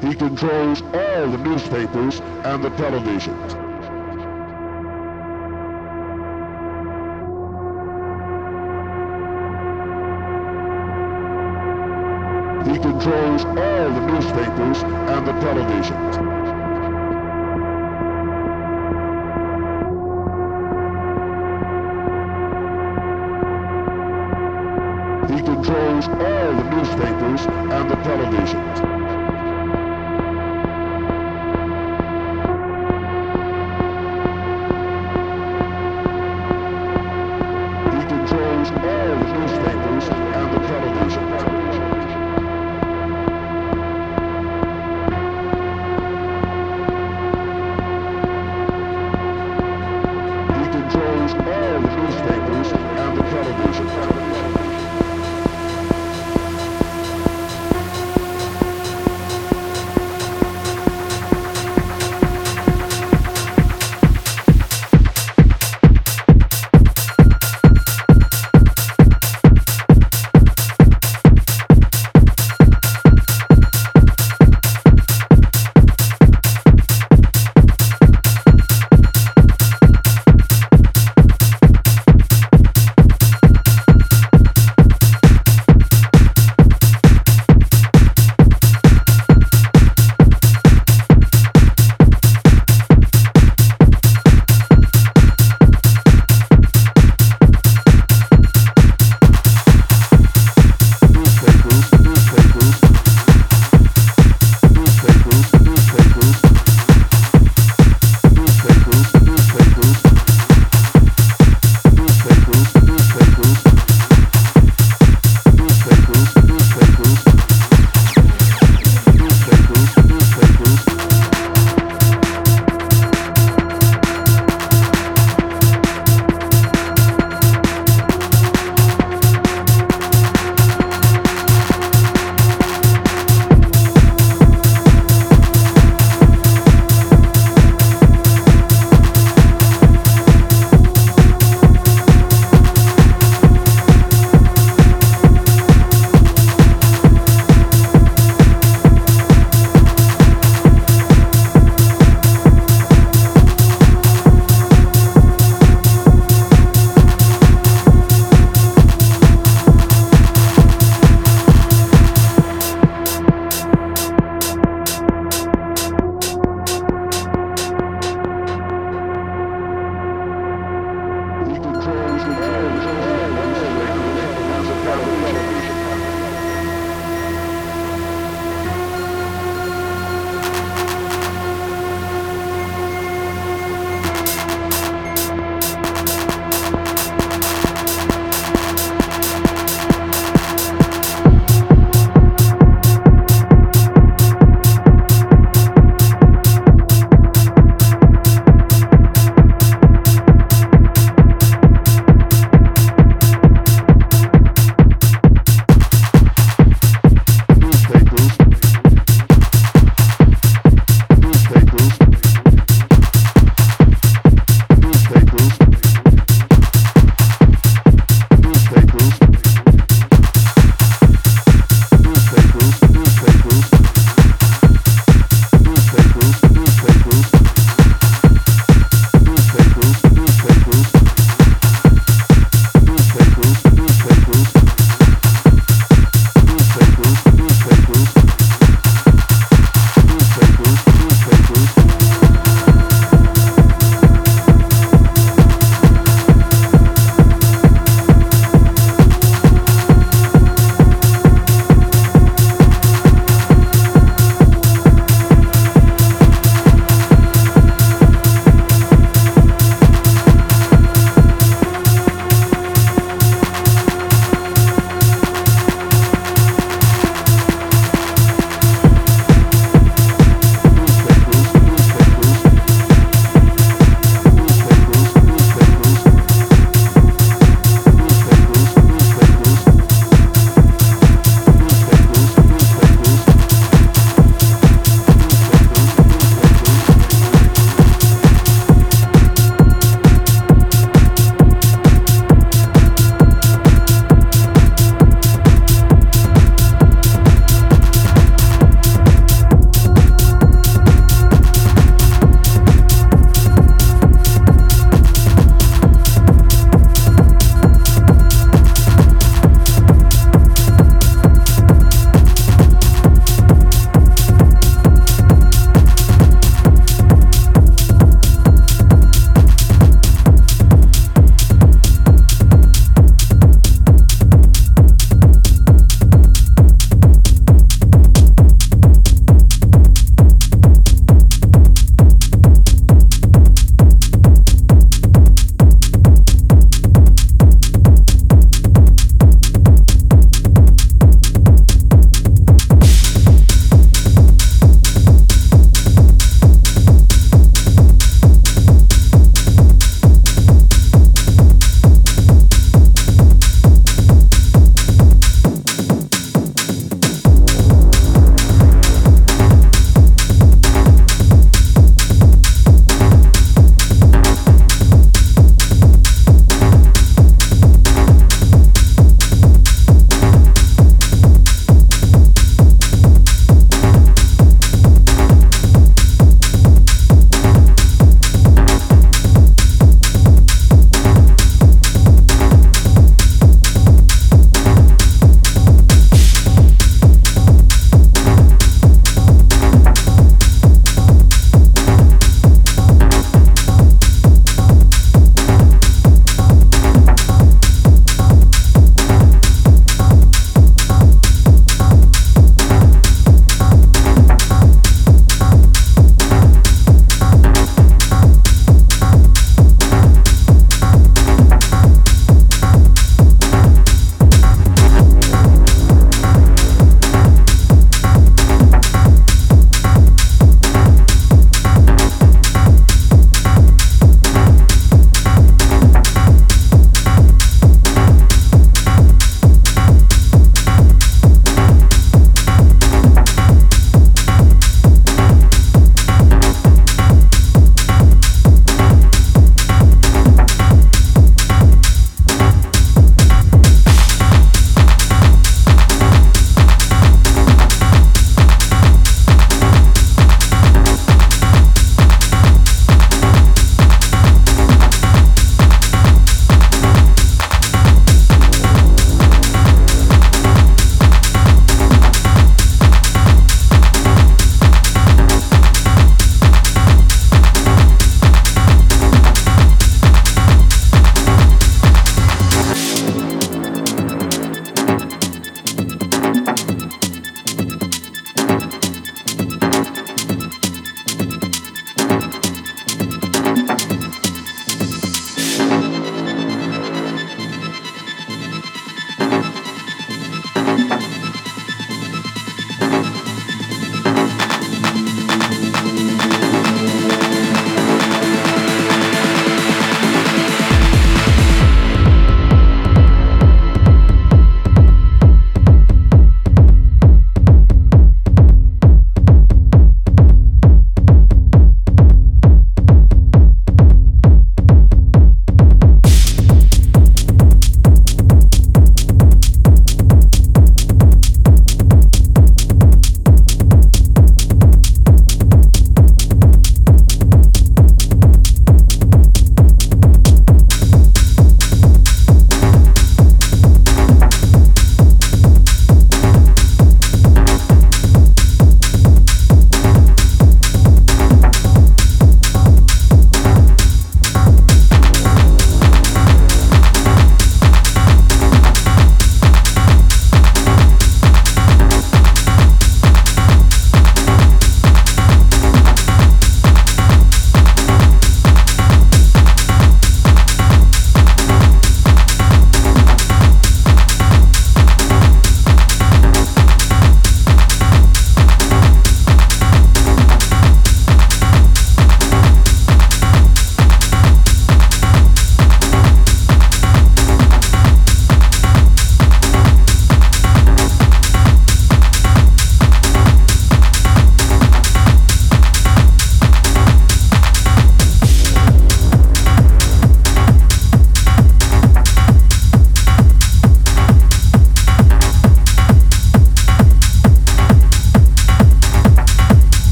He controls all the newspapers and the television. He controls all the newspapers and the television. He controls all the newspapers and the television.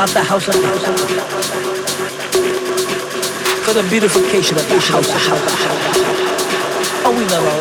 about the house of house. For the beautification of the house of house. Oh, we love our